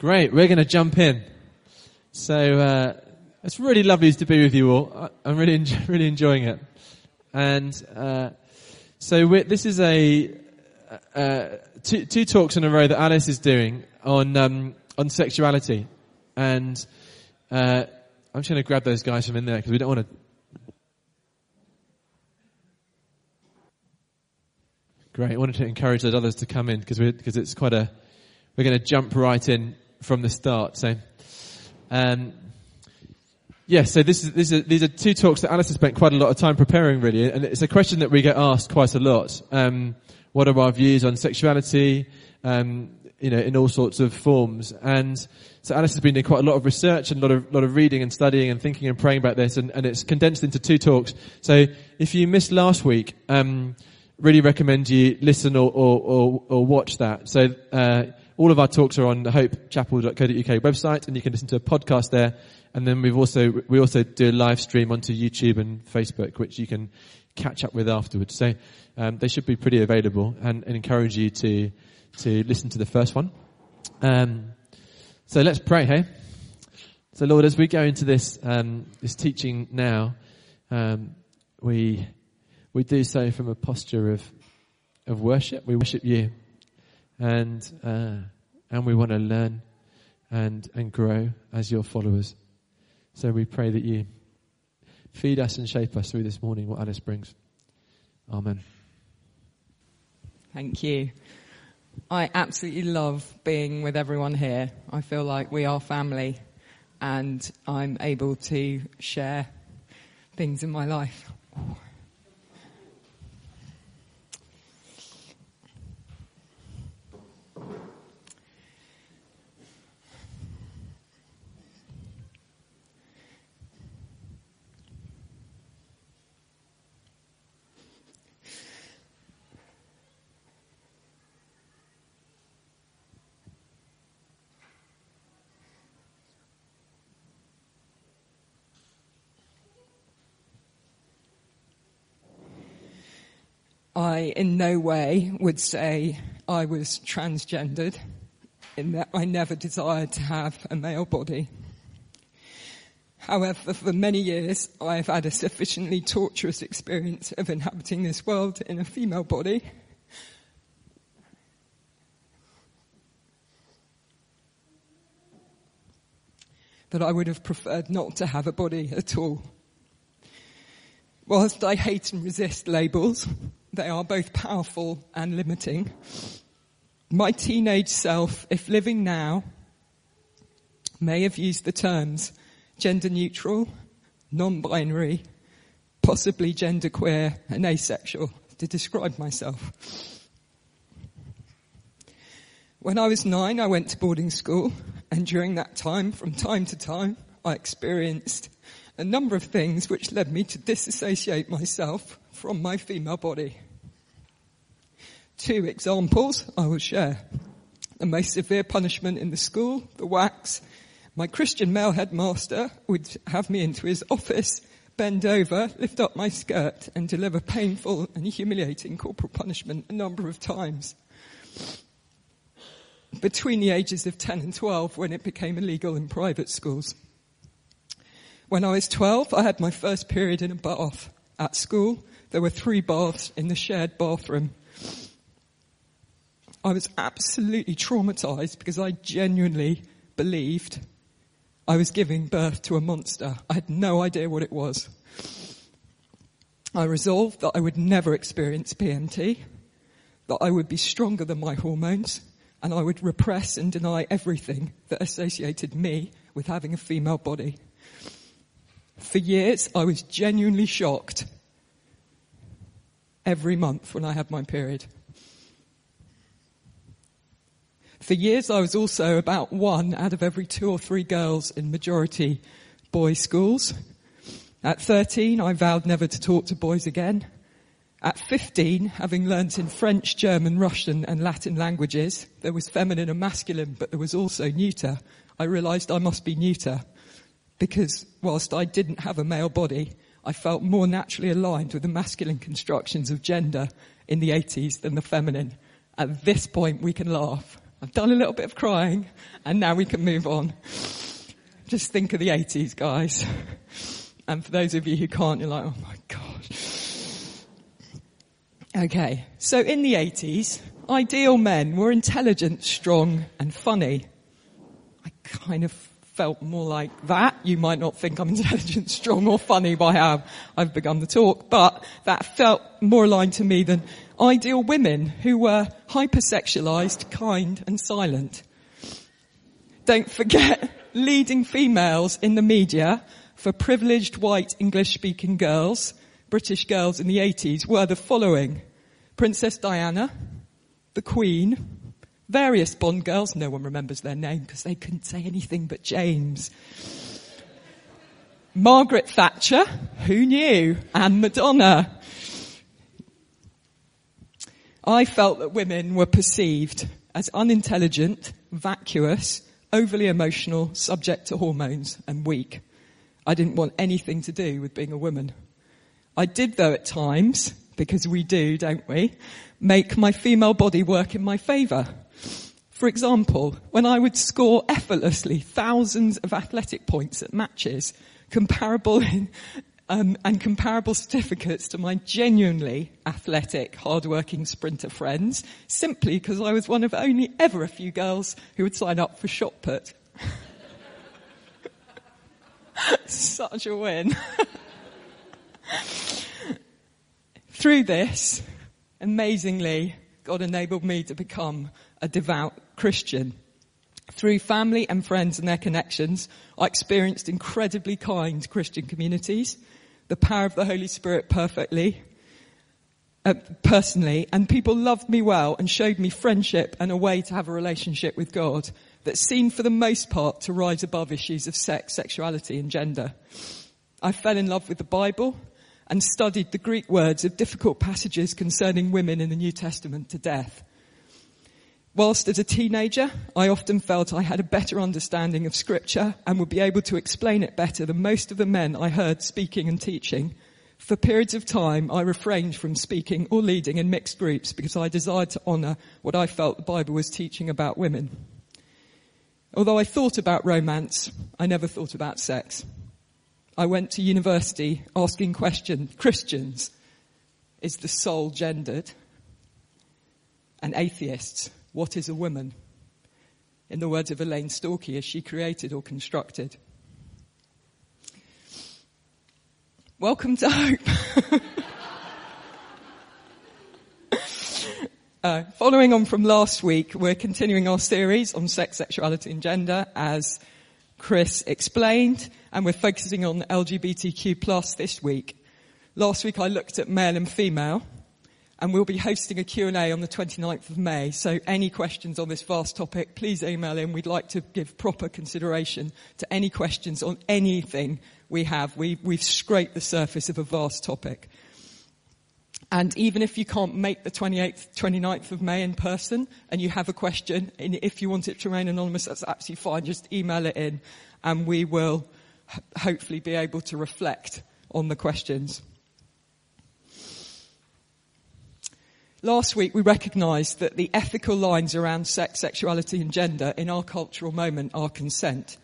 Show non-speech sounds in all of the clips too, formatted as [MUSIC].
Great, we're going to jump in. So uh, it's really lovely to be with you all. I'm really [LAUGHS] really enjoying it. And uh, so this is a uh, two, two talks in a row that Alice is doing on um, on sexuality, and uh, I'm just going to grab those guys from in there because we don't want to. Great. I wanted to encourage those others to come in because because it's quite a. We're going to jump right in from the start. So, um, yeah. So this is, this is these are two talks that Alice has spent quite a lot of time preparing, really, and it's a question that we get asked quite a lot. Um, what are our views on sexuality? Um, you know, in all sorts of forms. And so Alice has been doing quite a lot of research and a lot of, lot of reading and studying and thinking and praying about this and, and it's condensed into two talks. So if you missed last week, um, really recommend you listen or, or, or, or watch that. So, uh, all of our talks are on the hopechapel.co.uk website and you can listen to a podcast there. And then we've also, we also do a live stream onto YouTube and Facebook, which you can catch up with afterwards. So, um, they should be pretty available and, and encourage you to, to listen to the first one. Um, so let's pray, hey? So Lord, as we go into this, um, this teaching now, um, we, we do so from a posture of, of worship. We worship you and, uh, and we want to learn and, and grow as your followers. So we pray that you feed us and shape us through this morning what Alice brings. Amen. Thank you. I absolutely love being with everyone here. I feel like we are family and I'm able to share things in my life. I in no way would say I was transgendered in that I never desired to have a male body. However, for many years I have had a sufficiently torturous experience of inhabiting this world in a female body. That I would have preferred not to have a body at all. Whilst I hate and resist labels, they are both powerful and limiting. My teenage self, if living now, may have used the terms gender neutral, non-binary, possibly genderqueer and asexual to describe myself. When I was nine, I went to boarding school and during that time, from time to time, I experienced a number of things which led me to disassociate myself from my female body. Two examples I will share. The most severe punishment in the school, the wax. My Christian male headmaster would have me into his office, bend over, lift up my skirt and deliver painful and humiliating corporal punishment a number of times. Between the ages of 10 and 12 when it became illegal in private schools. When I was 12, I had my first period in a bath. At school, there were three baths in the shared bathroom. I was absolutely traumatized because I genuinely believed I was giving birth to a monster. I had no idea what it was. I resolved that I would never experience PMT, that I would be stronger than my hormones, and I would repress and deny everything that associated me with having a female body. For years, I was genuinely shocked every month when I had my period. For years I was also about one out of every two or three girls in majority boys schools. At 13 I vowed never to talk to boys again. At 15, having learnt in French, German, Russian and Latin languages, there was feminine and masculine, but there was also neuter. I realised I must be neuter because whilst I didn't have a male body, I felt more naturally aligned with the masculine constructions of gender in the 80s than the feminine. At this point we can laugh. I've done a little bit of crying and now we can move on. Just think of the 80s, guys. And for those of you who can't, you're like, oh my gosh. Okay. So in the 80s, ideal men were intelligent, strong and funny. I kind of felt more like that. You might not think I'm [LAUGHS] intelligent, strong or funny by how I've begun the talk, but that felt more aligned to me than ideal women who were hypersexualized, kind and silent. Don't forget [LAUGHS] leading females in the media for privileged white English speaking girls, British girls in the 80s were the following. Princess Diana, the Queen, various Bond girls, no one remembers their name because they couldn't say anything but James. Margaret Thatcher, who knew, and Madonna. I felt that women were perceived as unintelligent, vacuous, overly emotional, subject to hormones, and weak. I didn't want anything to do with being a woman. I did though at times, because we do, don't we, make my female body work in my favour. For example, when I would score effortlessly thousands of athletic points at matches, comparable um, and comparable certificates to my genuinely athletic, hard-working sprinter friends, simply because I was one of only ever a few girls who would sign up for shot put. [LAUGHS] Such a win. [LAUGHS] Through this, amazingly, God enabled me to become a devout Christian. Through family and friends and their connections, I experienced incredibly kind Christian communities, the power of the Holy Spirit perfectly, uh, personally, and people loved me well and showed me friendship and a way to have a relationship with God that seemed for the most part to rise above issues of sex, sexuality and gender. I fell in love with the Bible and studied the Greek words of difficult passages concerning women in the New Testament to death. Whilst as a teenager, I often felt I had a better understanding of scripture and would be able to explain it better than most of the men I heard speaking and teaching. For periods of time, I refrained from speaking or leading in mixed groups because I desired to honour what I felt the Bible was teaching about women. Although I thought about romance, I never thought about sex. I went to university asking questions, Christians, is the soul gendered? And atheists, what is a woman? In the words of Elaine Storkey, is she created or constructed? Welcome to Hope. [LAUGHS] uh, following on from last week, we're continuing our series on sex, sexuality and gender as Chris explained, and we're focusing on LGBTQ plus this week. Last week I looked at male and female, and we'll be hosting a Q&A on the 29th of May. So any questions on this vast topic, please email in. We'd like to give proper consideration to any questions on anything we have. We, we've scraped the surface of a vast topic. And even if you can't make the 28th, 29th of May in person and you have a question, and if you want it to remain anonymous, that's absolutely fine. Just email it in and we will hopefully be able to reflect on the questions. Last week we recognised that the ethical lines around sex, sexuality and gender in our cultural moment are consent.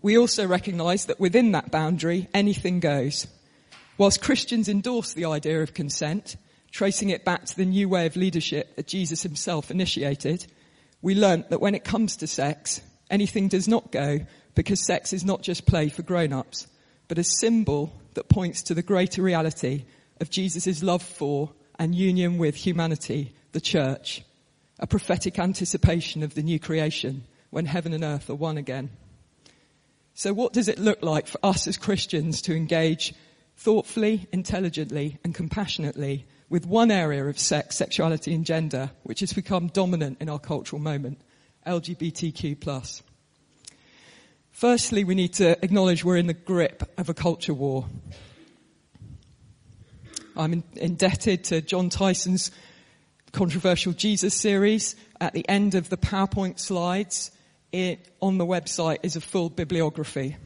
We also recognise that within that boundary, anything goes. Whilst Christians endorse the idea of consent, tracing it back to the new way of leadership that Jesus himself initiated, we learnt that when it comes to sex, anything does not go because sex is not just play for grown-ups, but a symbol that points to the greater reality of Jesus' love for and union with humanity, the church, a prophetic anticipation of the new creation when heaven and earth are one again. So what does it look like for us as Christians to engage thoughtfully, intelligently and compassionately with one area of sex, sexuality and gender which has become dominant in our cultural moment, LGBTQ+.? Firstly, we need to acknowledge we're in the grip of a culture war. I'm in, indebted to Jon Tyson's controversial Jesus series. At the end of the PowerPoint slides, it, on the website is a full bibliography.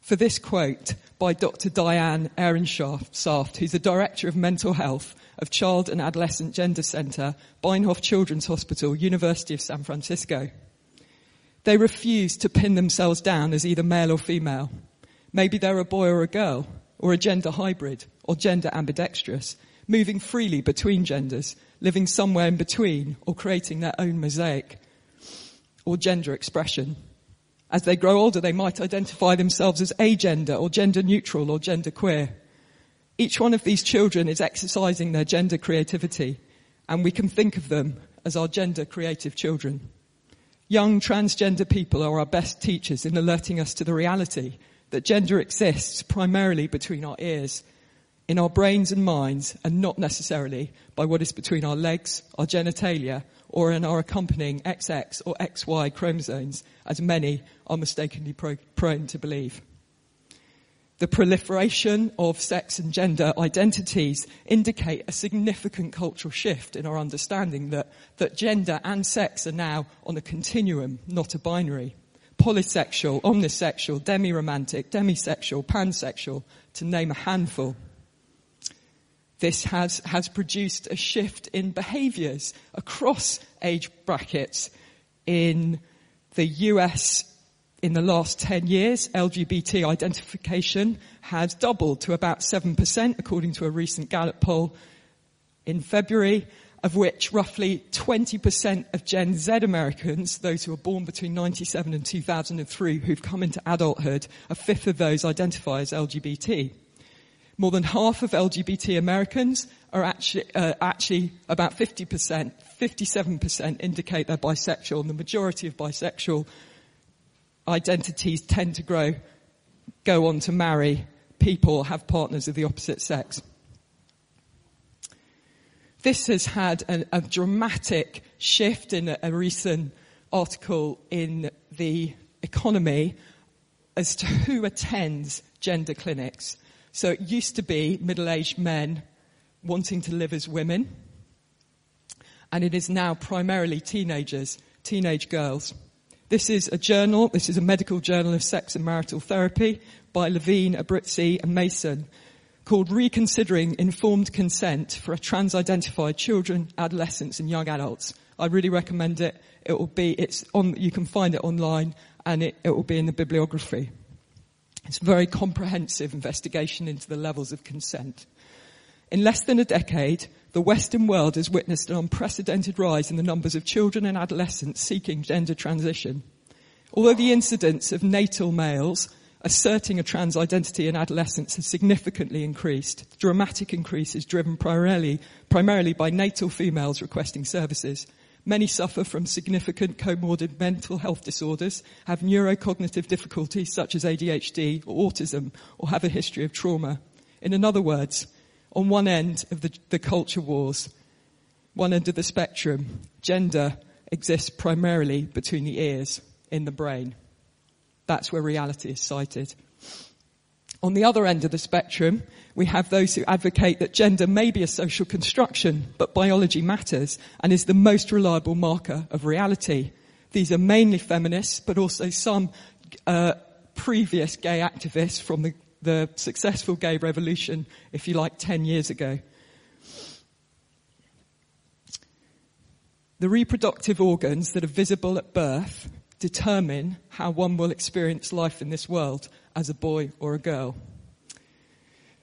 For this quote by Dr. Diane Ehrensaft, who's the Director of Mental Health of Child and Adolescent Gender Center, Benioff Children's Hospital, University of San Francisco. They refuse to pin themselves down as either male or female. Maybe they're a boy or a girl, or a gender hybrid, or gender ambidextrous, moving freely between genders, living somewhere in between, or creating their own mosaic, or gender expression. As they grow older, they might identify themselves as agender, or gender neutral, or gender queer. Each one of these children is exercising their gender creativity, and we can think of them as our gender creative children. Young transgender people are our best teachers in alerting us to the reality that gender exists primarily between our ears, in our brains and minds, and not necessarily by what is between our legs, our genitalia, or in our accompanying XX or XY chromosomes, as many are mistakenly pro- prone to believe. The proliferation of sex and gender identities indicate a significant cultural shift in our understanding that, that gender and sex are now on a continuum, not a binary polysexual, omnisexual, demi-romantic, demisexual, pansexual, to name a handful. This has, has produced a shift in behaviors across age brackets in the US in the last 10 years, LGBT identification has doubled to about 7% according to a recent Gallup poll in February of which roughly 20% of Gen Z Americans, those who were born between 97 and 2003, who've come into adulthood, a fifth of those identify as LGBT. More than half of LGBT Americans are actually, uh, actually about 50%, 57% indicate they're bisexual, and the majority of bisexual identities tend to grow, go on to marry people, have partners of the opposite sex. This has had a, a dramatic shift in a, a recent article in the economy as to who attends gender clinics. So it used to be middle-aged men wanting to live as women. And it is now primarily teenagers, teenage girls. This is a journal, this is a medical journal of sex and marital therapy by Levine, Abruzzi and Mason, called Reconsidering Informed Consent for Trans-Identified Children, Adolescents and Young Adults. I really recommend it. It will be, it's on, you can find it online and it, it will be in the bibliography. It's a very comprehensive investigation into the levels of consent. In less than a decade, the Western world has witnessed an unprecedented rise in the numbers of children and adolescents seeking gender transition. Although the incidence of natal males asserting a trans identity in adolescence has significantly increased. The dramatic increase is driven primarily, primarily by natal females requesting services. Many suffer from significant comorbid mental health disorders, have neurocognitive difficulties such as ADHD or autism, or have a history of trauma. In other words, on one end of the, the culture wars, one end of the spectrum, gender exists primarily between the ears in the brain. That's where reality is sited. On the other end of the spectrum, we have those who advocate that gender may be a social construction, but biology matters and is the most reliable marker of reality. These are mainly feminists, but also some uh, previous gay activists from the, the successful gay revolution, if you like, 10 years ago. The reproductive organs that are visible at birth determine how one will experience life in this world as a boy or a girl.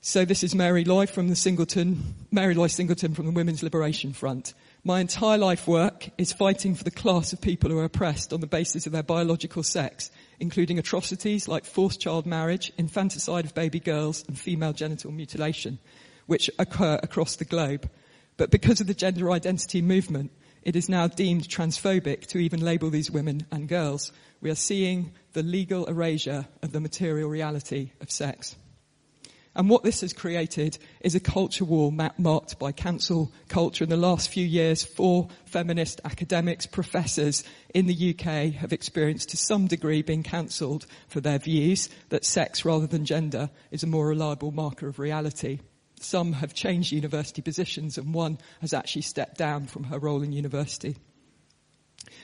So this is Mary Lou from the Singleton, Mary Lou Singleton from the Women's Liberation Front. My entire life work is fighting for the class of people who are oppressed on the basis of their biological sex, including atrocities like forced child marriage, infanticide of baby girls, and female genital mutilation, which occur across the globe. But because of the gender identity movement, it is now deemed transphobic to even label these women and girls. We are seeing the legal erasure of the material reality of sex. And what this has created is a culture war marked by cancel culture. In the last few years, four feminist academics, professors in the UK have experienced to some degree being cancelled for their views that sex rather than gender is a more reliable marker of reality. Some have changed university positions and one has actually stepped down from her role in university.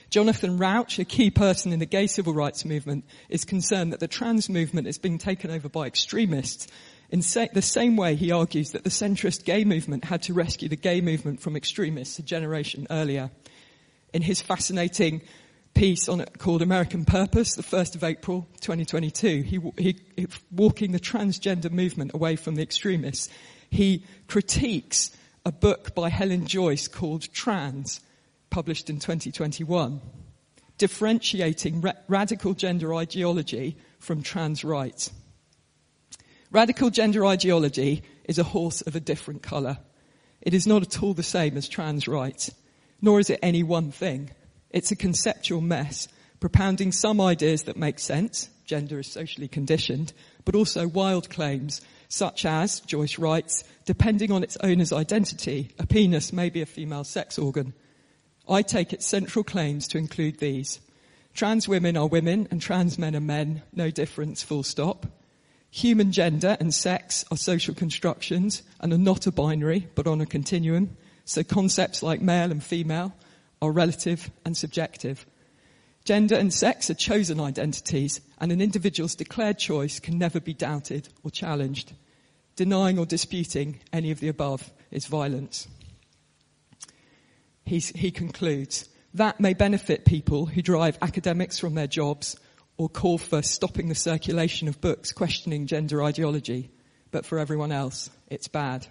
Jonathan Rauch, a key person in the gay civil rights movement, is concerned that the trans movement is being taken over by extremists In sa- the same way, he argues that the centrist gay movement had to rescue the gay movement from extremists a generation earlier. In his fascinating piece on it called American Purpose, the 1st of April 2022, he, he, he, walking the transgender movement away from the extremists, he critiques a book by Helen Joyce called Trans, published in 2021, differentiating ra- radical gender ideology from trans rights. Radical gender ideology is a horse of a different colour. It is not at all the same as trans rights, nor is it any one thing. It's a conceptual mess, propounding some ideas that make sense, gender is socially conditioned, but also wild claims, such as, Joyce writes, depending on its owner's identity, a penis may be a female sex organ. I take its central claims to include these. Trans women are women and trans men are men, no difference, full stop. Human gender and sex are social constructions and are not a binary, but on a continuum. So concepts like male and female are relative and subjective. Gender and sex are chosen identities and an individual's declared choice can never be doubted or challenged. Denying or disputing any of the above is violence. He's, he concludes, that may benefit people who drive academics from their jobs or call for stopping the circulation of books questioning gender ideology, but for everyone else, it's bad.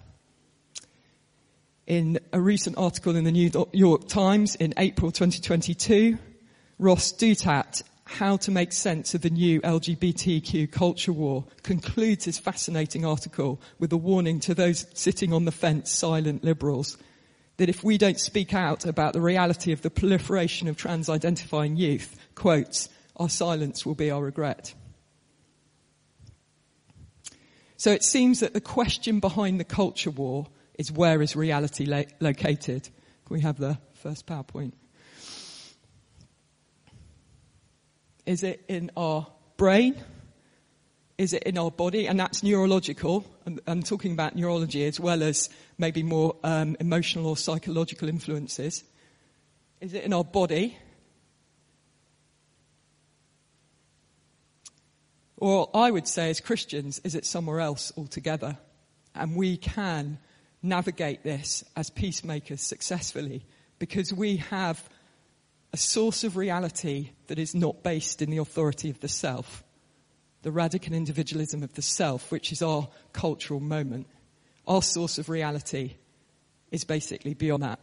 In a recent article in the New York Times in April 2022, Ross Douthat, How to Make Sense of the New LGBTQ Culture War, concludes his fascinating article with a warning to those sitting on the fence, silent liberals, that if we don't speak out about the reality of the proliferation of trans-identifying youth, quotes, our silence will be our regret. So it seems that the question behind the culture war is where is reality lo- located? Can we have the first PowerPoint? Is it in our brain? Is it in our body? And that's neurological. I'm, I'm talking about neurology as well as maybe more um, emotional or psychological influences. Is it in our body? Or I would say as Christians, is it somewhere else altogether? And we can navigate this as peacemakers successfully because we have a source of reality that is not based in the authority of the self, the radical individualism of the self, which is our cultural moment. Our source of reality is basically beyond that.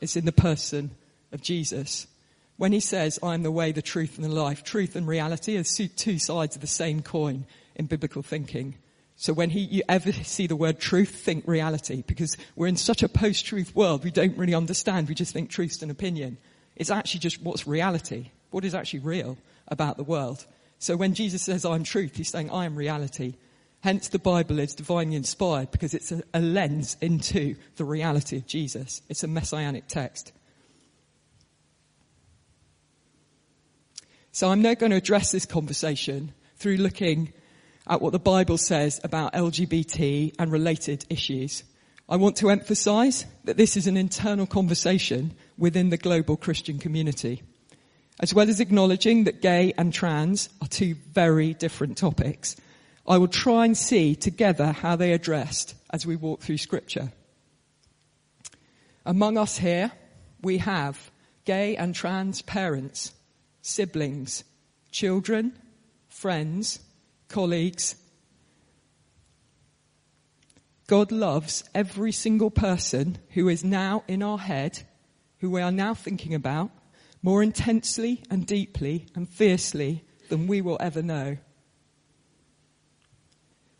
It's in the person of Jesus. When he says, I am the way, the truth, and the life, truth and reality are two sides of the same coin in biblical thinking. So when he, you ever see the word truth, think reality, because we're in such a post-truth world, we don't really understand, we just think truth's an opinion. It's actually just what's reality, what is actually real about the world. So when Jesus says, I'm truth, he's saying, I am reality. Hence the Bible is divinely inspired because it's a, a lens into the reality of Jesus. It's a messianic text. So I'm now going to address this conversation through looking at what the Bible says about LGBT and related issues. I want to emphasize that this is an internal conversation within the global Christian community, as well as acknowledging that gay and trans are two very different topics. I will try and see together how they are addressed as we walk through scripture. Among us here, we have gay and trans parents siblings, children, friends, colleagues. God loves every single person who is now in our head, who we are now thinking about, more intensely and deeply and fiercely than we will ever know.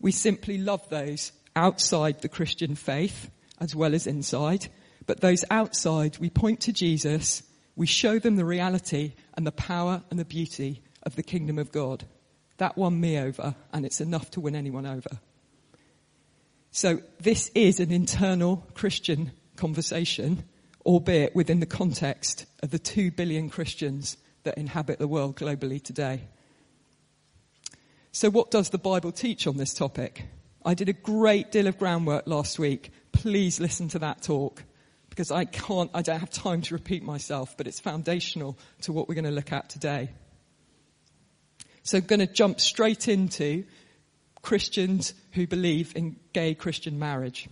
We simply love those outside the Christian faith as well as inside, but those outside we point to Jesus we show them the reality and the power and the beauty of the kingdom of God. That won me over, and it's enough to win anyone over. So this is an internal Christian conversation, albeit within the context of the two billion Christians that inhabit the world globally today. So what does the Bible teach on this topic? I did a great deal of groundwork last week. Please listen to that talk because I can't, I don't have time to repeat myself, but it's foundational to what we're going to look at today. So I'm going to jump straight into Christians who believe in gay Christian marriage.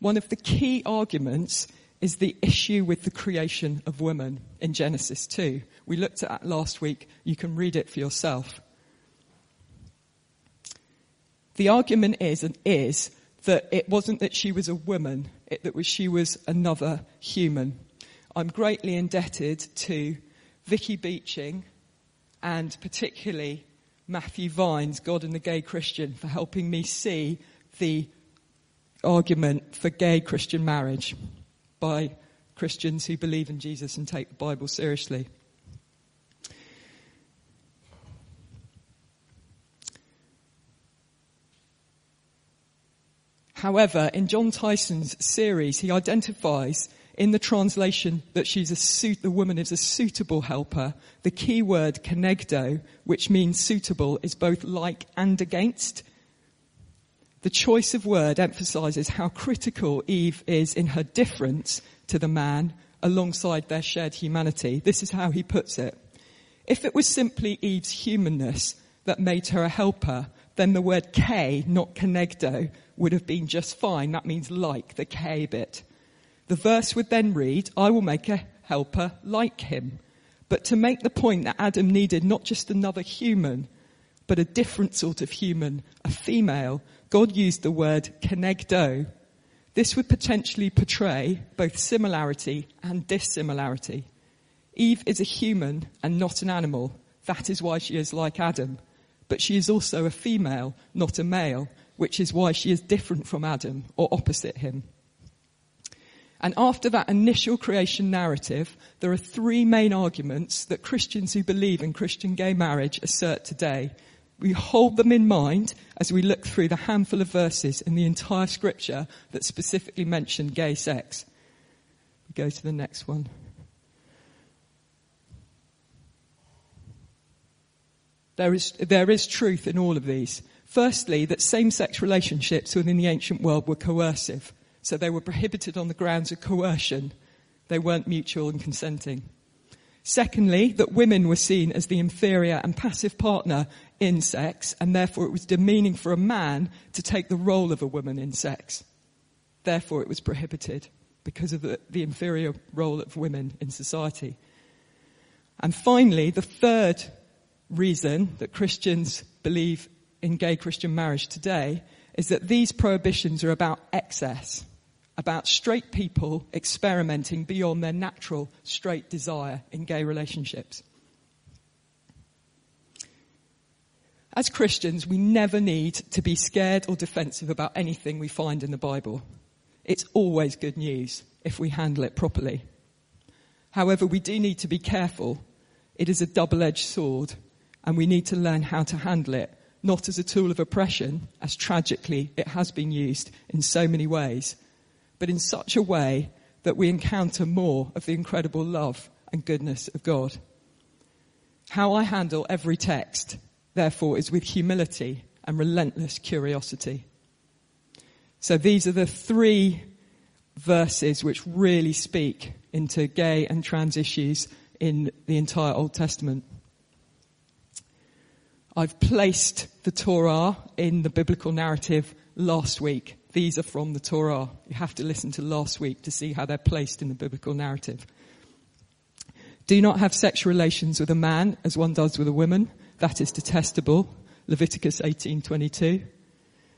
One of the key arguments is the issue with the creation of woman in Genesis 2. We looked at that last week. You can read it for yourself. The argument is and is that it wasn't that she was a woman, it that was she was another human. I'm greatly indebted to Vicky Beeching and particularly Matthew Vines, God and the Gay Christian, for helping me see the argument for gay Christian marriage by Christians who believe in Jesus and take the Bible seriously. However, in Jon Tyson's series, he identifies in the translation that she's a suit, the woman is a suitable helper. The key word kenegdo, which means suitable, is both like and against. The choice of word emphasizes how critical Eve is in her difference to the man alongside their shared humanity. This is how he puts it. If it was simply Eve's humanness that made her a helper, then the word K, not kenegdo, would have been just fine. That means like, the K bit. The verse would then read, I will make a helper like him. But to make the point that Adam needed not just another human, but a different sort of human, a female, God used the word kenegdo. This would potentially portray both similarity and dissimilarity. Eve is a human and not an animal. That is why she is like Adam. But she is also a female, not a male, which is why she is different from Adam or opposite him. And after that initial creation narrative, there are three main arguments that Christians who believe in Christian gay marriage assert today we hold them in mind as we look through the handful of verses in the entire scripture that specifically mention gay sex. We go to the next one. There is, there is truth in all of these. Firstly, that same-sex relationships within the ancient world were coercive. So they were prohibited on the grounds of coercion. They weren't mutual and consenting. Secondly, that women were seen as the inferior and passive partner in sex, and therefore it was demeaning for a man to take the role of a woman in sex. Therefore it was prohibited because of the, the inferior role of women in society. And finally, the third reason that Christians believe in gay Christian marriage today is that these prohibitions are about excess about straight people experimenting beyond their natural straight desire in gay relationships. As Christians, we never need to be scared or defensive about anything we find in the Bible. It's always good news if we handle it properly. However, we do need to be careful. It is a double-edged sword and we need to learn how to handle it, not as a tool of oppression, as tragically it has been used in so many ways, but in such a way that we encounter more of the incredible love and goodness of God. How I handle every text, therefore, is with humility and relentless curiosity. So these are the three verses which really speak into gay and trans issues in the entire Old Testament. I've placed the Torah in the biblical narrative last week. These are from the Torah. You have to listen to last week to see how they're placed in the biblical narrative. Do not have sexual relations with a man as one does with a woman. That is detestable. Leviticus 18:22.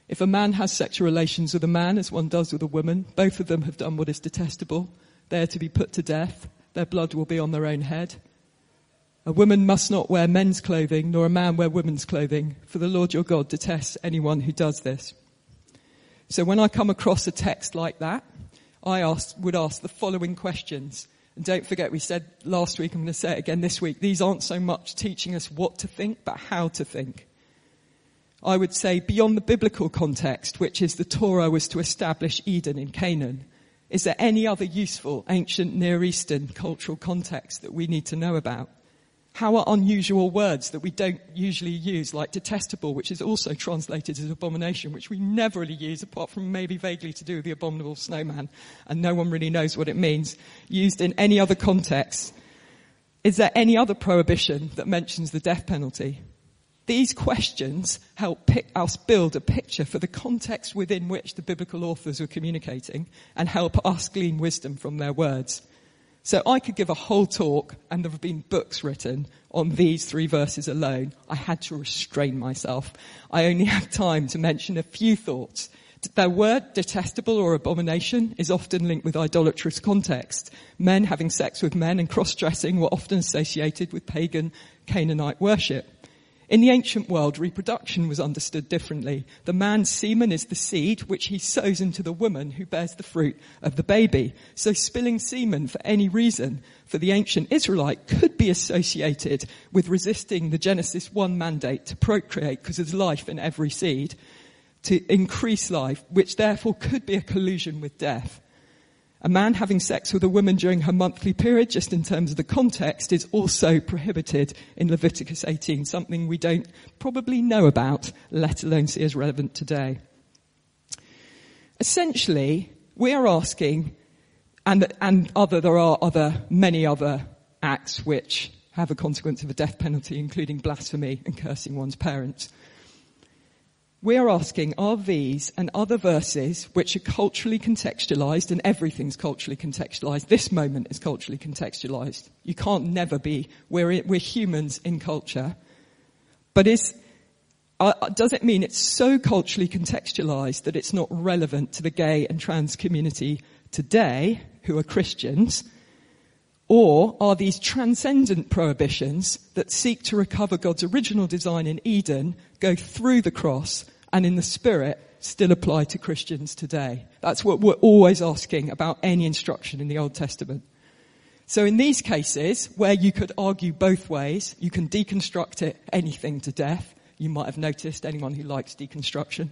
If a man has sexual relations with a man as one does with a woman, both of them have done what is detestable. They are to be put to death. Their blood will be on their own head. A woman must not wear men's clothing, nor a man wear women's clothing, for the Lord your God detests anyone who does this. So when I come across a text like that, I ask, would ask the following questions. And don't forget, we said last week, I'm going to say it again this week, these aren't so much teaching us what to think, but how to think. I would say beyond the biblical context, which is the Torah was to establish Eden in Canaan, is there any other useful ancient Near Eastern cultural context that we need to know about? How are unusual words that we don't usually use, like detestable, which is also translated as abomination, which we never really use apart from maybe vaguely to do with the abominable snowman, and no one really knows what it means, used in any other context? Is there any other prohibition that mentions the death penalty? These questions help pick us build a picture for the context within which the biblical authors were communicating and help us glean wisdom from their words. So I could give a whole talk and there have been books written on these three verses alone. I had to restrain myself. I only have time to mention a few thoughts. The word detestable or abomination is often linked with idolatrous context. Men having sex with men and cross-dressing were often associated with pagan Canaanite worship. In the ancient world, reproduction was understood differently. The man's semen is the seed which he sows into the woman who bears the fruit of the baby. So spilling semen for any reason for the ancient Israelite could be associated with resisting the Genesis 1 mandate to procreate because there's life in every seed, to increase life, which therefore could be a collusion with death. A man having sex with a woman during her monthly period, just in terms of the context, is also prohibited in Leviticus 18, something we don't probably know about, let alone see as relevant today. Essentially, we are asking, and, and other, there are other, many other acts which have a consequence of a death penalty, including blasphemy and cursing one's parents we are asking, are these and other verses which are culturally contextualized, and everything's culturally contextualized, this moment is culturally contextualized. You can't never be, we're, we're humans in culture. But is, uh, does it mean it's so culturally contextualized that it's not relevant to the gay and trans community today, who are Christians? Or are these transcendent prohibitions that seek to recover God's original design in Eden, go through the cross, and in the spirit still apply to Christians today? That's what we're always asking about any instruction in the Old Testament. So in these cases, where you could argue both ways, you can deconstruct it anything to death. You might have noticed anyone who likes deconstruction.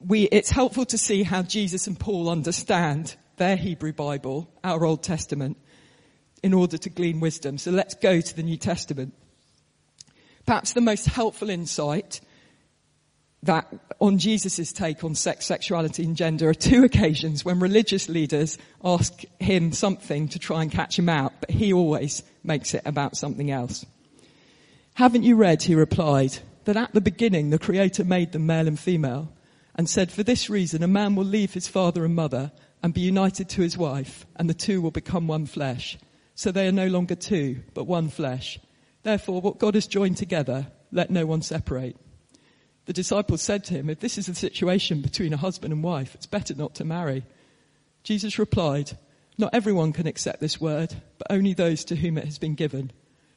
We, it's helpful to see how Jesus and Paul understand their Hebrew Bible, our Old Testament, in order to glean wisdom. So let's go to the New Testament. Perhaps the most helpful insight that on Jesus' take on sex, sexuality and gender are two [LAUGHS] occasions when religious leaders ask him something to try and catch him out, but he always makes it about something else. Haven't you read, he replied, that at the beginning the Creator made them male and female and said, for this reason a man will leave his father and mother and be united to his wife, and the two will become one flesh. So they are no longer two, but one flesh. Therefore, what God has joined together, let no one separate. The disciples said to him, if this is the situation between a husband and wife, it's better not to marry. Jesus replied, not everyone can accept this word, but only those to whom it has been given.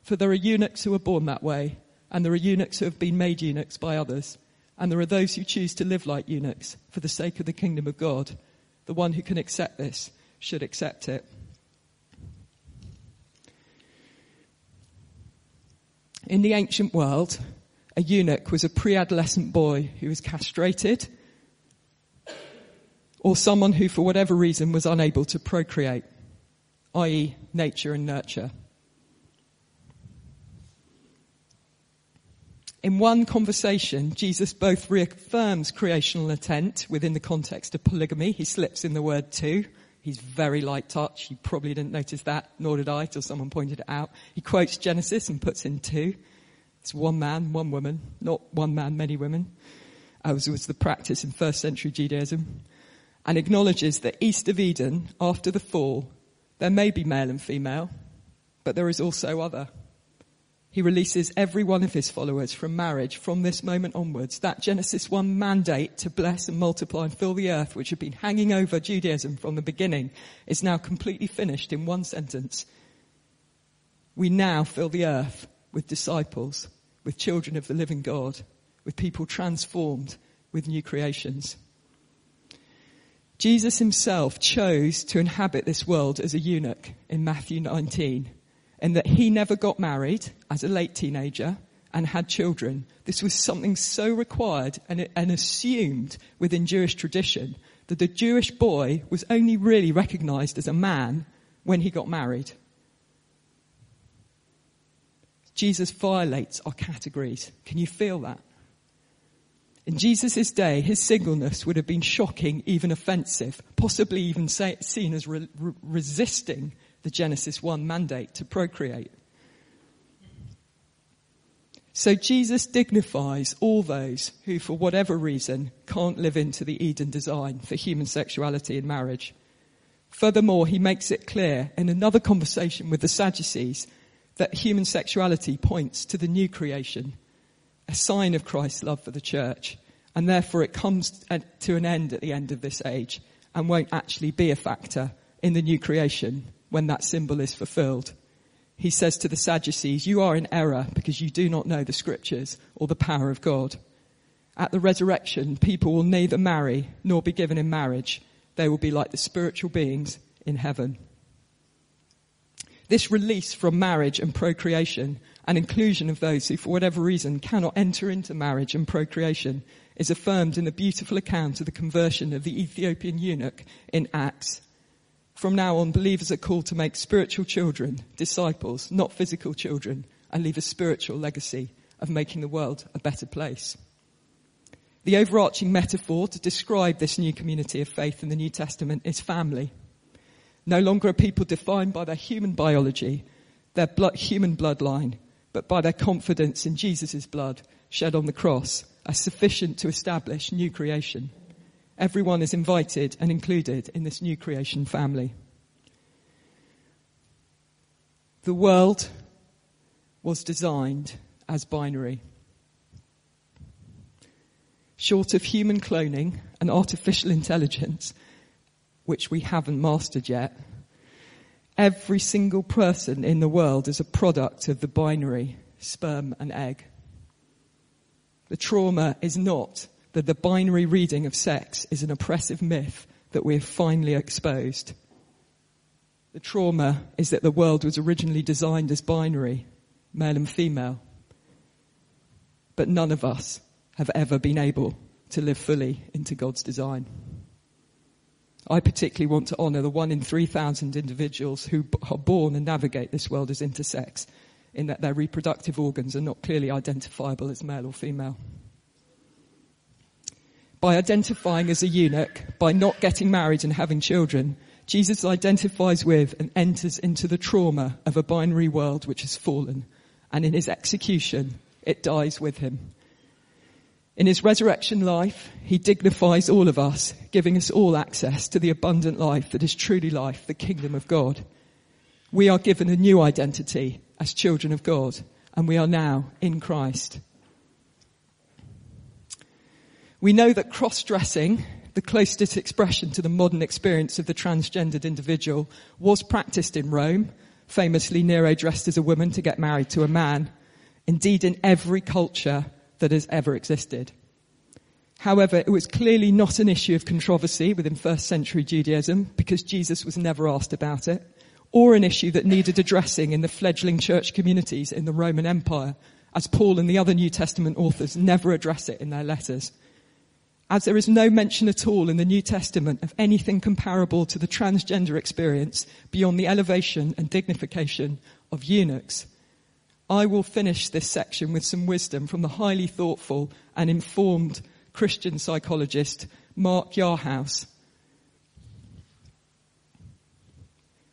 For there are eunuchs who are born that way, and there are eunuchs who have been made eunuchs by others, and there are those who choose to live like eunuchs for the sake of the kingdom of God. The one who can accept this should accept it. In the ancient world, a eunuch was a pre-adolescent boy who was castrated or someone who for whatever reason was unable to procreate, i.e. nature and nurture. In one conversation, Jesus both reaffirms creational intent within the context of polygamy. He slips in the word two. He's very light touch. You probably didn't notice that, nor did I, till someone pointed it out. He quotes Genesis and puts in two. It's one man, one woman, not one man, many women, as was the practice in first century Judaism, and acknowledges that east of Eden, after the fall, there may be male and female, but there is also other. He releases every one of his followers from marriage from this moment onwards. That Genesis 1 mandate to bless and multiply and fill the earth, which had been hanging over Judaism from the beginning, is now completely finished in one sentence. We now fill the earth with disciples, with children of the living God, with people transformed, with new creations. Jesus himself chose to inhabit this world as a eunuch in Matthew 19 in that he never got married as a late teenager and had children. This was something so required and, and assumed within Jewish tradition that the Jewish boy was only really recognized as a man when he got married. Jesus violates our categories. Can you feel that? In Jesus' day, his singleness would have been shocking, even offensive, possibly even say, seen as re- re- resisting the Genesis 1 mandate to procreate. So Jesus dignifies all those who, for whatever reason, can't live into the Eden design for human sexuality and marriage. Furthermore, he makes it clear in another conversation with the Sadducees that human sexuality points to the new creation, a sign of Christ's love for the church, and therefore it comes to an end at the end of this age and won't actually be a factor in the new creation when that symbol is fulfilled. He says to the Sadducees, you are in error because you do not know the scriptures or the power of God. At the resurrection, people will neither marry nor be given in marriage. They will be like the spiritual beings in heaven. This release from marriage and procreation and inclusion of those who, for whatever reason, cannot enter into marriage and procreation is affirmed in the beautiful account of the conversion of the Ethiopian eunuch in Acts. From now on, believers are called to make spiritual children, disciples, not physical children, and leave a spiritual legacy of making the world a better place. The overarching metaphor to describe this new community of faith in the New Testament is family. No longer are people defined by their human biology, their blood, human bloodline, but by their confidence in Jesus' blood shed on the cross as sufficient to establish new creation. Everyone is invited and included in this new creation family. The world was designed as binary. Short of human cloning and artificial intelligence, which we haven't mastered yet, every single person in the world is a product of the binary sperm and egg. The trauma is not that the binary reading of sex is an oppressive myth that we have finally exposed. The trauma is that the world was originally designed as binary, male and female. But none of us have ever been able to live fully into God's design. I particularly want to honour the one in 3,000 individuals who are born and navigate this world as intersex in that their reproductive organs are not clearly identifiable as male or female. By identifying as a eunuch, by not getting married and having children, Jesus identifies with and enters into the trauma of a binary world which has fallen. And in his execution, it dies with him. In his resurrection life, he dignifies all of us, giving us all access to the abundant life that is truly life, the kingdom of God. We are given a new identity as children of God, and we are now in Christ. We know that cross-dressing, the closest expression to the modern experience of the transgendered individual, was practiced in Rome. Famously, Nero dressed as a woman to get married to a man. Indeed, in every culture that has ever existed. However, it was clearly not an issue of controversy within first century Judaism because Jesus was never asked about it or an issue that needed addressing in the fledgling church communities in the Roman Empire, as Paul and the other New Testament authors never address it in their letters. As there is no mention at all in the New Testament of anything comparable to the transgender experience beyond the elevation and dignification of eunuchs, I will finish this section with some wisdom from the highly thoughtful and informed Christian psychologist Mark Yarhouse,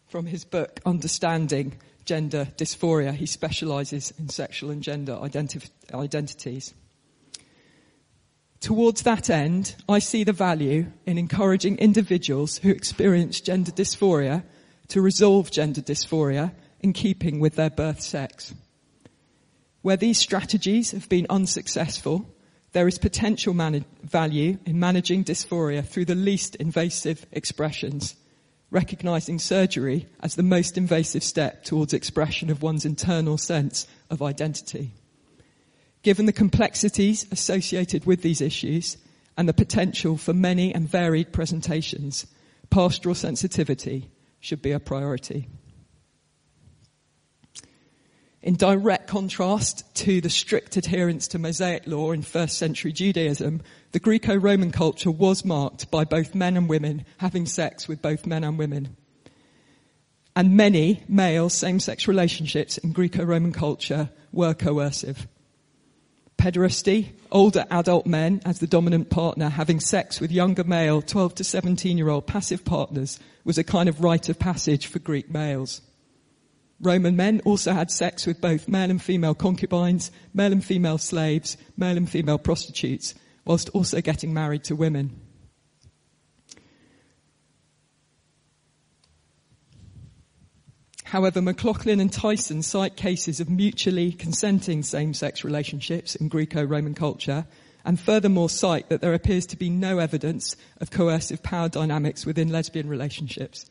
from his book, Understanding Gender Dysphoria. He specializes in sexual and gender identif- identities. Towards that end, I see the value in encouraging individuals who experience gender dysphoria to resolve gender dysphoria in keeping with their birth sex. Where these strategies have been unsuccessful, there is potential man- value in managing dysphoria through the least invasive expressions recognizing surgery as the most invasive step towards expression of one's internal sense of identity. Given the complexities associated with these issues and the potential for many and varied presentations, pastoral sensitivity should be a priority. In direct contrast to the strict adherence to Mosaic law in first century Judaism, the Greco-Roman culture was marked by both men and women having sex with both men and women. And many male same-sex relationships in Greco-Roman culture were coercive. Pederasty, older adult men as the dominant partner having sex with younger male 12 to 17 year old passive partners was a kind of rite of passage for Greek males. Roman men also had sex with both male and female concubines, male and female slaves, male and female prostitutes, whilst also getting married to women. However, McLaughlin and Tyson cite cases of mutually consenting same-sex relationships in Greco-Roman culture and furthermore cite that there appears to be no evidence of coercive power dynamics within lesbian relationships.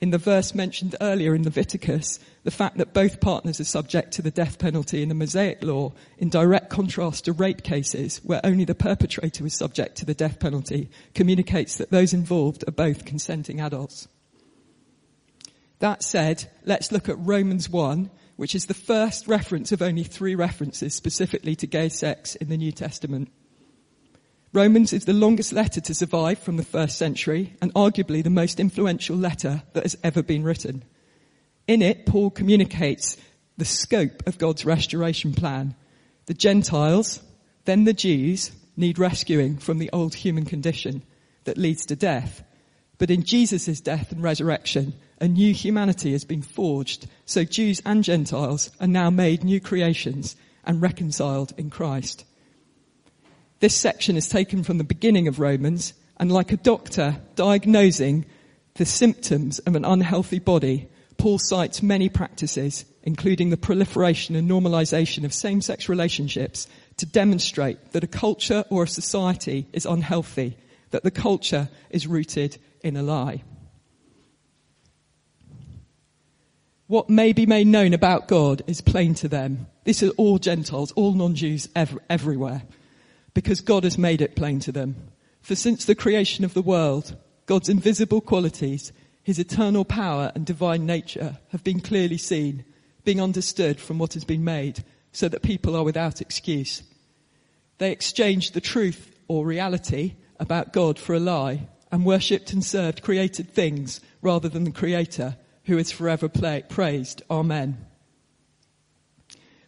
In the verse mentioned earlier in Leviticus, the fact that both partners are subject to the death penalty in the Mosaic law, in direct contrast to rape cases where only the perpetrator is subject to the death penalty, communicates that those involved are both consenting adults. That said, let's look at Romans 1, which is the first reference of only three references specifically to gay sex in the New Testament. Romans is the longest letter to survive from the first century and arguably the most influential letter that has ever been written. In it, Paul communicates the scope of God's restoration plan. The Gentiles, then the Jews, need rescuing from the old human condition that leads to death. But in Jesus' death and resurrection, a new humanity has been forged, so Jews and Gentiles are now made new creations and reconciled in Christ. This section is taken from the beginning of Romans, and like a doctor diagnosing the symptoms of an unhealthy body, Paul cites many practices, including the proliferation and normalization of same-sex relationships, to demonstrate that a culture or a society is unhealthy, that the culture is rooted in a lie. what may be made known about God is plain to them. This is all Gentiles, all non-Jews ev- everywhere. Because God has made it plain to them. For since the creation of the world, God's invisible qualities, his eternal power and divine nature have been clearly seen, being understood from what has been made, so that people are without excuse. They exchanged the truth or reality about God for a lie and worshipped and served created things rather than the creator who is forever praised. Amen.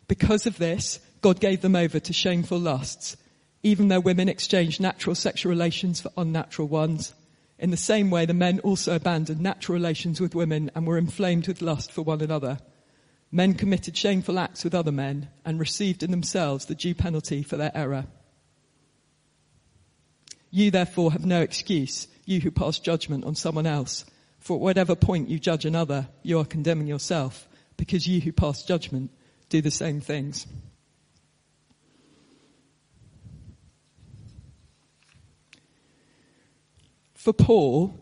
Because of this, God gave them over to shameful lusts, even though women exchanged natural sexual relations for unnatural ones. In the same way, the men also abandoned natural relations with women and were inflamed with lust for one another. Men committed shameful acts with other men and received in themselves the due penalty for their error. You therefore have no excuse, you who pass judgment on someone else. For at whatever point you judge another, you are condemning yourself, because you who pass judgment do the same things. For Paul,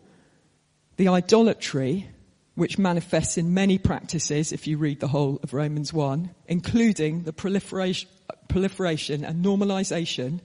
the idolatry, which manifests in many practices if you read the whole of Romans 1, including the proliferation, proliferation and normalization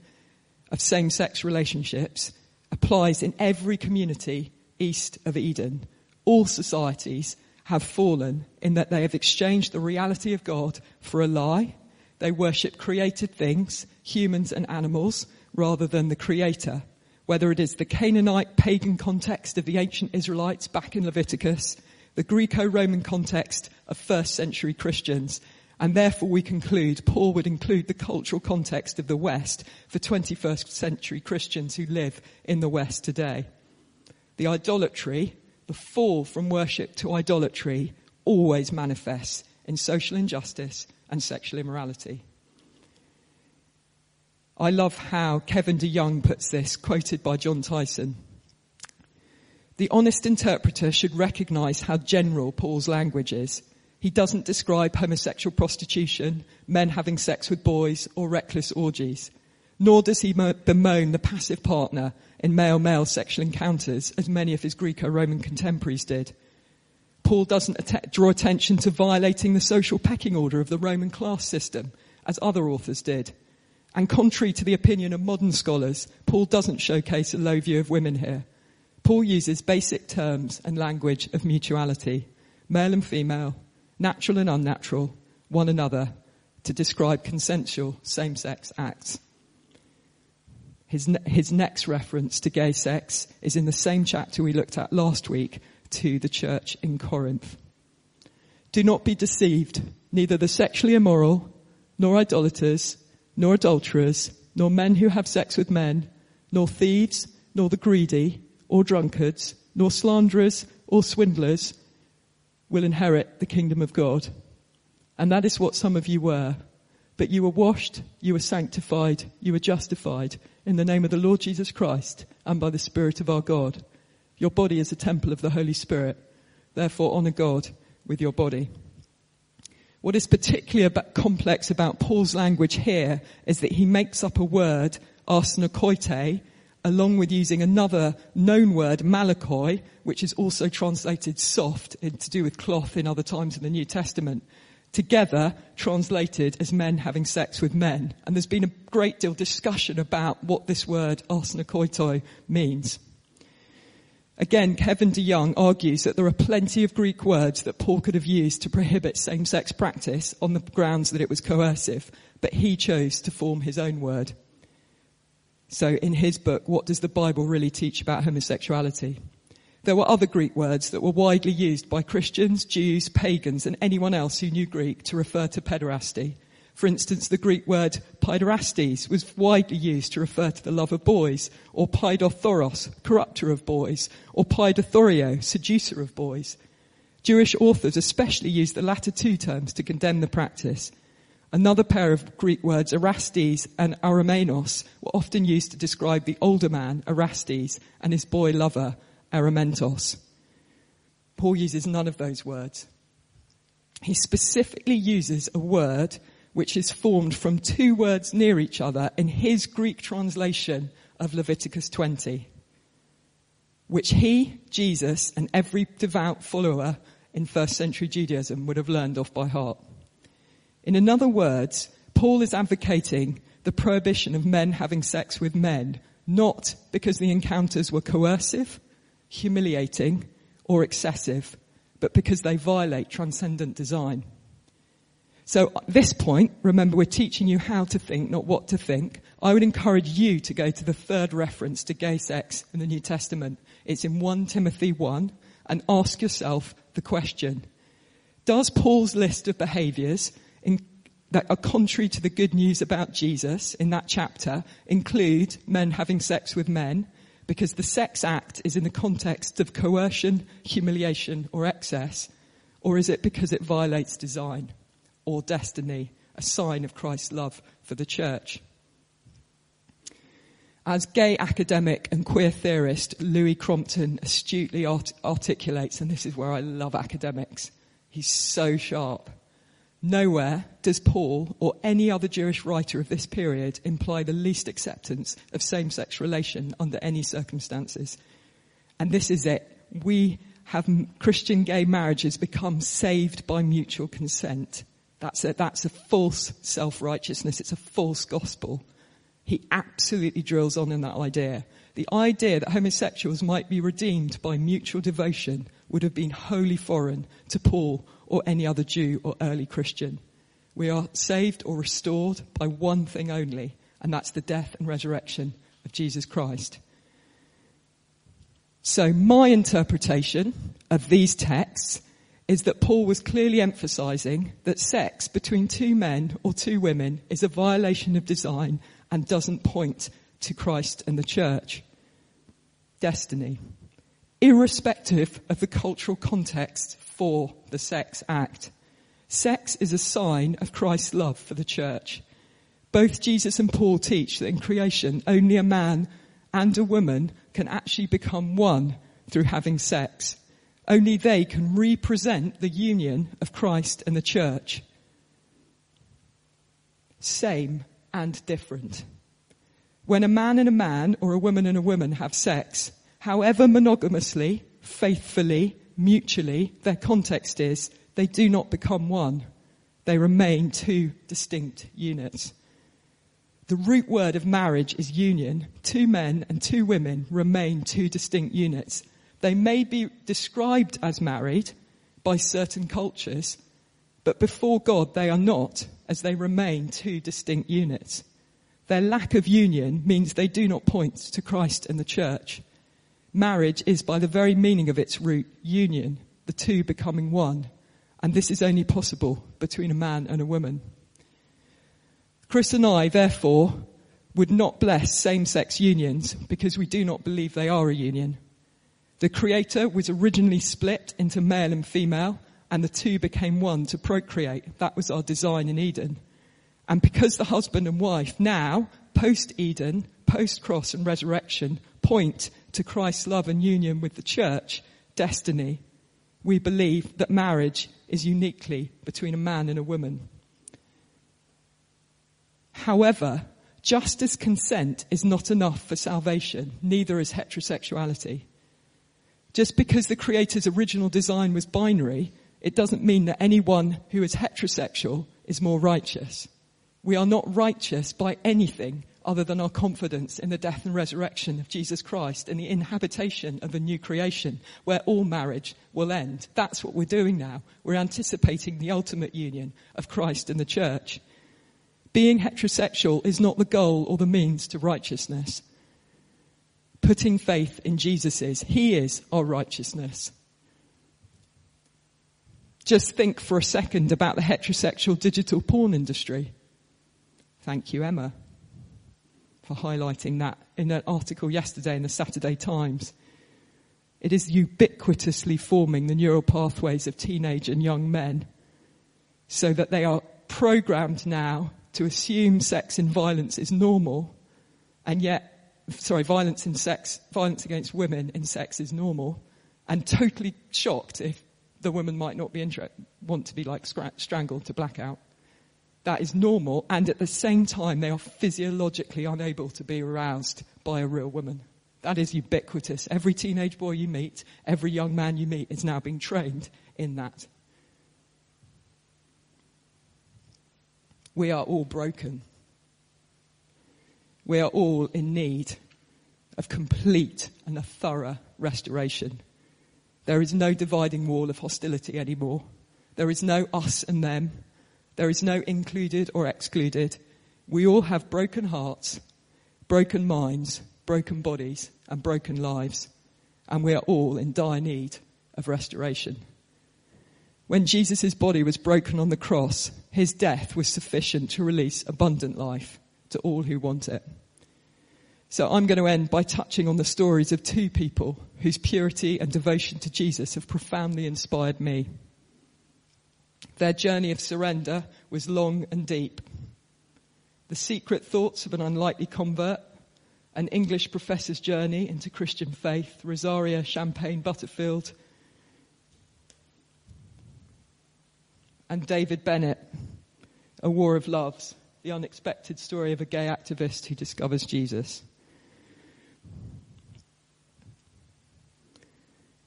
of same-sex relationships, applies in every community east of Eden. All societies have fallen in that they have exchanged the reality of God for a lie. They worship created things, humans and animals, rather than the creator. Whether it is the Canaanite pagan context of the ancient Israelites back in Leviticus, the Greco-Roman context of first century Christians, and therefore we conclude Paul would include the cultural context of the West for 21st century Christians who live in the West today the idolatry, the fall from worship to idolatry always manifests in social injustice and sexual immorality. I love how Kevin DeYoung puts this, quoted by Jon Tyson. The honest interpreter should recognize how general Paul's language is. He doesn't describe homosexual prostitution, men having sex with boys, or reckless orgies. Nor does he bemoan the passive partner in male-male sexual encounters as many of his Greco-Roman contemporaries did. Paul doesn't att- draw attention to violating the social pecking order of the Roman class system as other authors did. And contrary to the opinion of modern scholars, Paul doesn't showcase a low view of women here. Paul uses basic terms and language of mutuality, male and female, natural and unnatural, one another, to describe consensual same-sex acts. His, his next reference to gay sex is in the same chapter we looked at last week to the church in Corinth. Do not be deceived. Neither the sexually immoral, nor idolaters, nor adulterers, nor men who have sex with men, nor thieves, nor the greedy, or drunkards, nor slanderers, or swindlers will inherit the kingdom of God. And that is what some of you were. But you were washed, you were sanctified, you were justified in the name of the Lord Jesus Christ and by the Spirit of our God. Your body is a temple of the Holy Spirit. Therefore honor God with your body. What is particularly about complex about Paul's language here is that he makes up a word, arsenokoite, along with using another known word, malakoi, which is also translated soft to do with cloth in other times in the New Testament, together translated as men having sex with men. And there's been a great deal of discussion about what this word arsenokoitoi means. Again, Kevin DeYoung argues that there are plenty of Greek words that Paul could have used to prohibit same-sex practice on the grounds that it was coercive, but he chose to form his own word. So in his book, what does the Bible really teach about homosexuality? There were other Greek words that were widely used by Christians, Jews, pagans, and anyone else who knew Greek to refer to pederasty. For instance, the Greek word paiderastes was widely used to refer to the love of boys, or paidothoros, corrupter of boys, or paidothorio, seducer of boys. Jewish authors especially used the latter two terms to condemn the practice. Another pair of Greek words, Erastes and eromenos, were often used to describe the older man, Erastes, and his boy lover, eromenos. Paul uses none of those words. He specifically uses a word which is formed from two words near each other in his Greek translation of Leviticus 20, which he, Jesus, and every devout follower in first century Judaism would have learned off by heart. In other words, Paul is advocating the prohibition of men having sex with men, not because the encounters were coercive, humiliating, or excessive, but because they violate transcendent design. So at this point, remember we're teaching you how to think, not what to think. I would encourage you to go to the third reference to gay sex in the New Testament. It's in 1 Timothy 1 and ask yourself the question, does Paul's list of behaviors in, that are contrary to the good news about Jesus in that chapter include men having sex with men? Because the sex act is in the context of coercion, humiliation, or excess, or is it because it violates design or destiny, a sign of Christ's love for the church? As gay academic and queer theorist Louis Crompton astutely art- articulates, and this is where I love academics, he's so sharp. Nowhere does Paul or any other Jewish writer of this period imply the least acceptance of same-sex relation under any circumstances. And this is it. We have Christian gay marriages become saved by mutual consent. That's a, that's a false self-righteousness. It's a false gospel. He absolutely drills on in that idea. The idea that homosexuals might be redeemed by mutual devotion would have been wholly foreign to Paul or any other Jew or early Christian. We are saved or restored by one thing only, and that's the death and resurrection of Jesus Christ. So my interpretation of these texts is that Paul was clearly emphasizing that sex between two men or two women is a violation of design and doesn't point to Christ and the church. Destiny. Irrespective of the cultural context for the sex act. Sex is a sign of Christ's love for the church. Both Jesus and Paul teach that in creation only a man and a woman can actually become one through having sex. Only they can represent the union of Christ and the church. Same and different. When a man and a man or a woman and a woman have sex, however monogamously, faithfully, mutually, their context is they do not become one. They remain two distinct units. The root word of marriage is union. Two men and two women remain two distinct units. They may be described as married by certain cultures, but before God they are not, as they remain two distinct units. Their lack of union means they do not point to Christ and the church. Marriage is by the very meaning of its root union, the two becoming one. And this is only possible between a man and a woman. Chris and I, therefore, would not bless same-sex unions because we do not believe they are a union. The creator was originally split into male and female and the two became one to procreate. That was our design in Eden. And because the husband and wife now, post Eden, post cross and resurrection, point to Christ's love and union with the church, destiny, we believe that marriage is uniquely between a man and a woman. However, just as consent is not enough for salvation, neither is heterosexuality. Just because the Creator's original design was binary, it doesn't mean that anyone who is heterosexual is more righteous. We are not righteous by anything other than our confidence in the death and resurrection of Jesus Christ and the inhabitation of a new creation where all marriage will end. That's what we're doing now. We're anticipating the ultimate union of Christ and the church. Being heterosexual is not the goal or the means to righteousness. Putting faith in Jesus is. He is our righteousness. Just think for a second about the heterosexual digital porn industry. Thank you, Emma, for highlighting that in an article yesterday in the Saturday Times. It is ubiquitously forming the neural pathways of teenage and young men so that they are programmed now to assume sex and violence is normal, and yet, sorry, violence in sex, violence against women in sex is normal, and totally shocked if the woman might not be inter- want to be like strangled to blackout. That is normal, and at the same time, they are physiologically unable to be aroused by a real woman. That is ubiquitous. Every teenage boy you meet, every young man you meet is now being trained in that. We are all broken. We are all in need of complete and a thorough restoration. There is no dividing wall of hostility anymore. There is no us and them. Dire is no included or excluded. We all have broken hearts, broken minds, broken bodies, and broken lives. And we are all in dire need of restoration. When Jesus' body was broken on the cross, his death was sufficient to release abundant life to all who want it. So I'm going to end by touching on the stories of two people whose purity and devotion to Jesus have profoundly inspired me. Their journey of surrender was long and deep. The secret thoughts of an unlikely convert, an English professor's journey into Christian faith, Rosaria Champagne Butterfield, and David Bennett, A War of Loves, the unexpected story of a gay activist who discovers Jesus.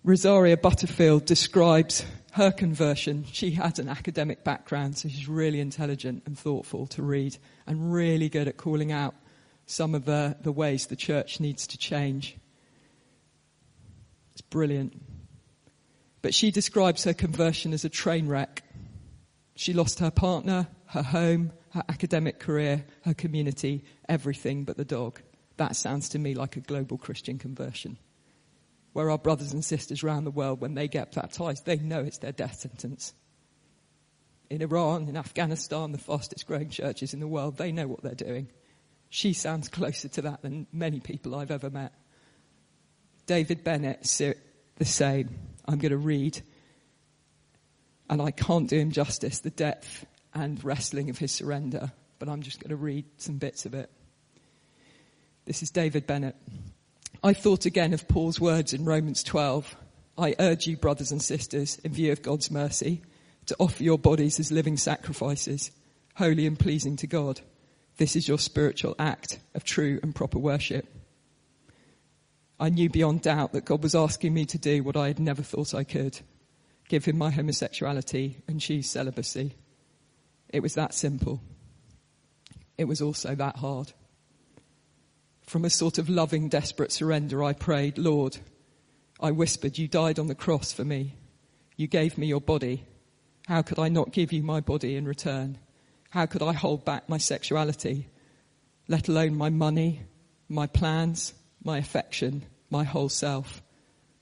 Rosaria Butterfield describes her conversion. She had an academic background, so she's really intelligent and thoughtful to read and really good at calling out some of the, the ways the church needs to change. It's brilliant. But she describes her conversion as a train wreck. She lost her partner, her home, her academic career, her community, everything but the dog. That sounds to me like a global Christian conversion. Where our brothers and sisters around the world, when they get baptized, they know it's their death sentence. In Iran, in Afghanistan, the fastest growing churches in the world, they know what they're doing. She sounds closer to that than many people I've ever met. David Bennett, the same. I'm going to read and I can't do him justice, the depth and wrestling of his surrender, but I'm just going to read some bits of it. This is David Bennett. I thought again of Paul's words in Romans 12. I urge you, brothers and sisters, in view of God's mercy, to offer your bodies as living sacrifices, holy and pleasing to God. This is your spiritual act of true and proper worship. I knew beyond doubt that God was asking me to do what I had never thought I could give him my homosexuality and choose celibacy. It was that simple. It was also that hard. From a sort of loving, desperate surrender, I prayed, Lord, I whispered, you died on the cross for me. You gave me your body. How could I not give you my body in return? How could I hold back my sexuality, let alone my money, my plans, my affection, my whole self?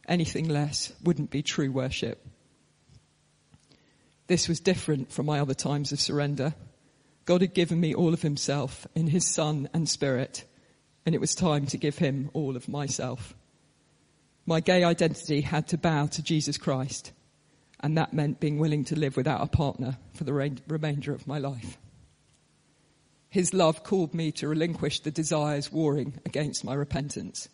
Anything less wouldn't be true worship. This was different from my other times of surrender. God had given me all of himself in his son and spirit, and it was time to give him all of myself. My gay identity had to bow to Jesus Christ, and that meant being willing to live without a partner for the remainder of my life. His love called me to relinquish the desires warring against my repentance.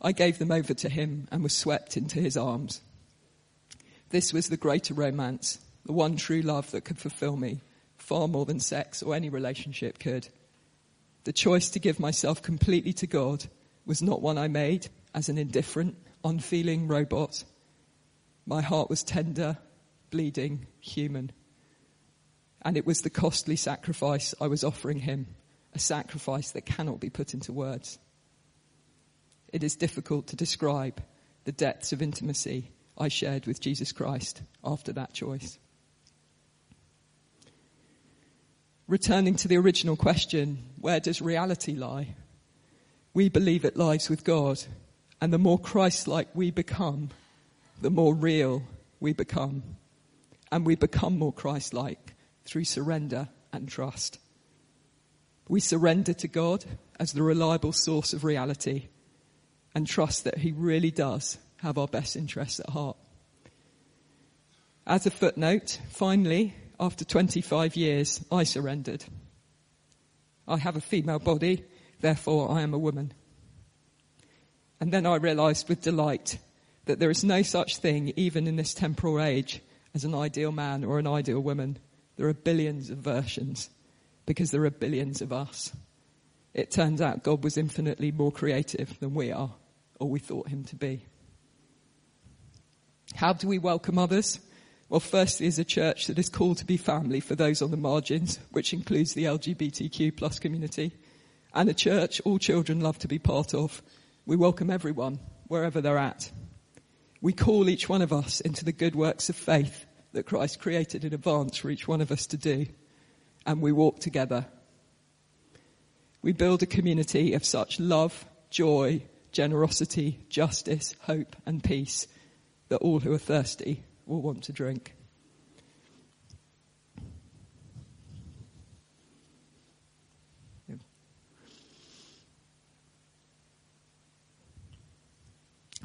I gave them over to him and was swept into his arms. This was the greater romance, the one true love that could fulfill me, far more than sex or any relationship could. The choice to give myself completely to God was not one I made as an indifferent, unfeeling robot. My heart was tender, bleeding, human. And it was the costly sacrifice I was offering him, a sacrifice that cannot be put into words. It is difficult to describe the depths of intimacy I shared with Jesus Christ after that choice. Returning to the original question, where does reality lie? We believe it lies with God, and the more Christ-like we become, the more real we become. And we become more Christ-like through surrender and trust. We surrender to God as the reliable source of reality and trust that He really does have our best interests at heart. As a footnote, finally, after 25 years, I surrendered. I have a female body, therefore I am a woman. And then I realized with delight that there is no such thing, even in this temporal age, as an ideal man or an ideal woman. There are billions of versions because there are billions of us. It turns out God was infinitely more creative than we are or we thought him to be. How do we welcome others? Well, firstly, as a church that is called to be family for those on the margins, which includes the LGBTQ plus community, and a church all children love to be part of, we welcome everyone, wherever they're at. We call each one of us into the good works of faith that Christ created in advance for each one of us to do, and we walk together. We build a community of such love, joy, generosity, justice, hope, and peace that all who are thirsty will want to drink.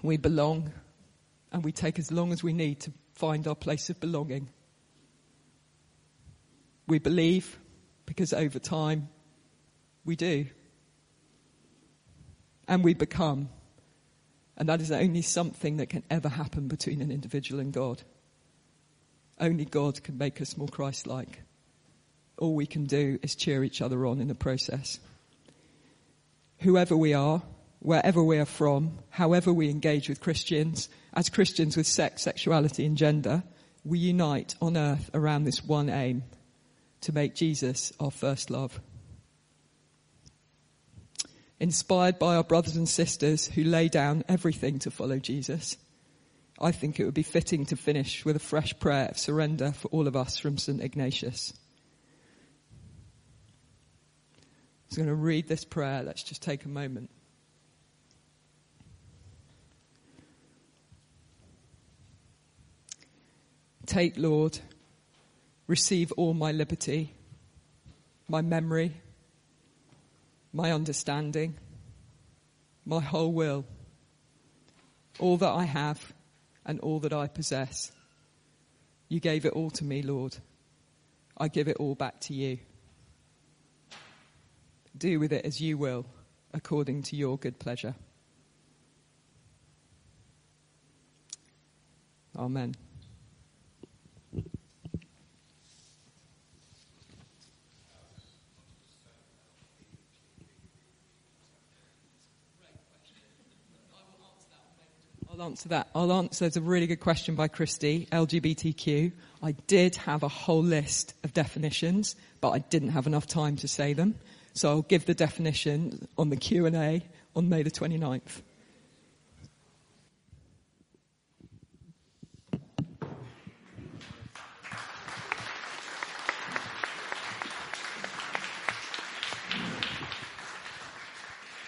We belong and we take as long as we need to find our place of belonging. We believe because over time we do and we become. And that is only something that can ever happen between an individual and God. Only God can make us more Christ-like. All we can do is cheer each other on in the process. Whoever we are, wherever we are from, however we engage with Christians, as Christians with sex, sexuality and gender, we unite on earth around this one aim, to make Jesus our first love inspired by our brothers and sisters who lay down everything to follow Jesus, I think it would be fitting to finish with a fresh prayer of surrender for all of us from St. Ignatius. I'm going to read this prayer. Let's just take a moment. Take, Lord, receive all my liberty, my memory, my understanding, my whole will, all that I have and all that I possess. You gave it all to me, Lord. I give it all back to you. Do with it as you will, according to your good pleasure. Amen. I'll answer that. I'll answer. There's a really good question by Christy, LGBTQ. I did have a whole list of definitions, but I didn't have enough time to say them. So I'll give the definition on the Q&A on May the 29th.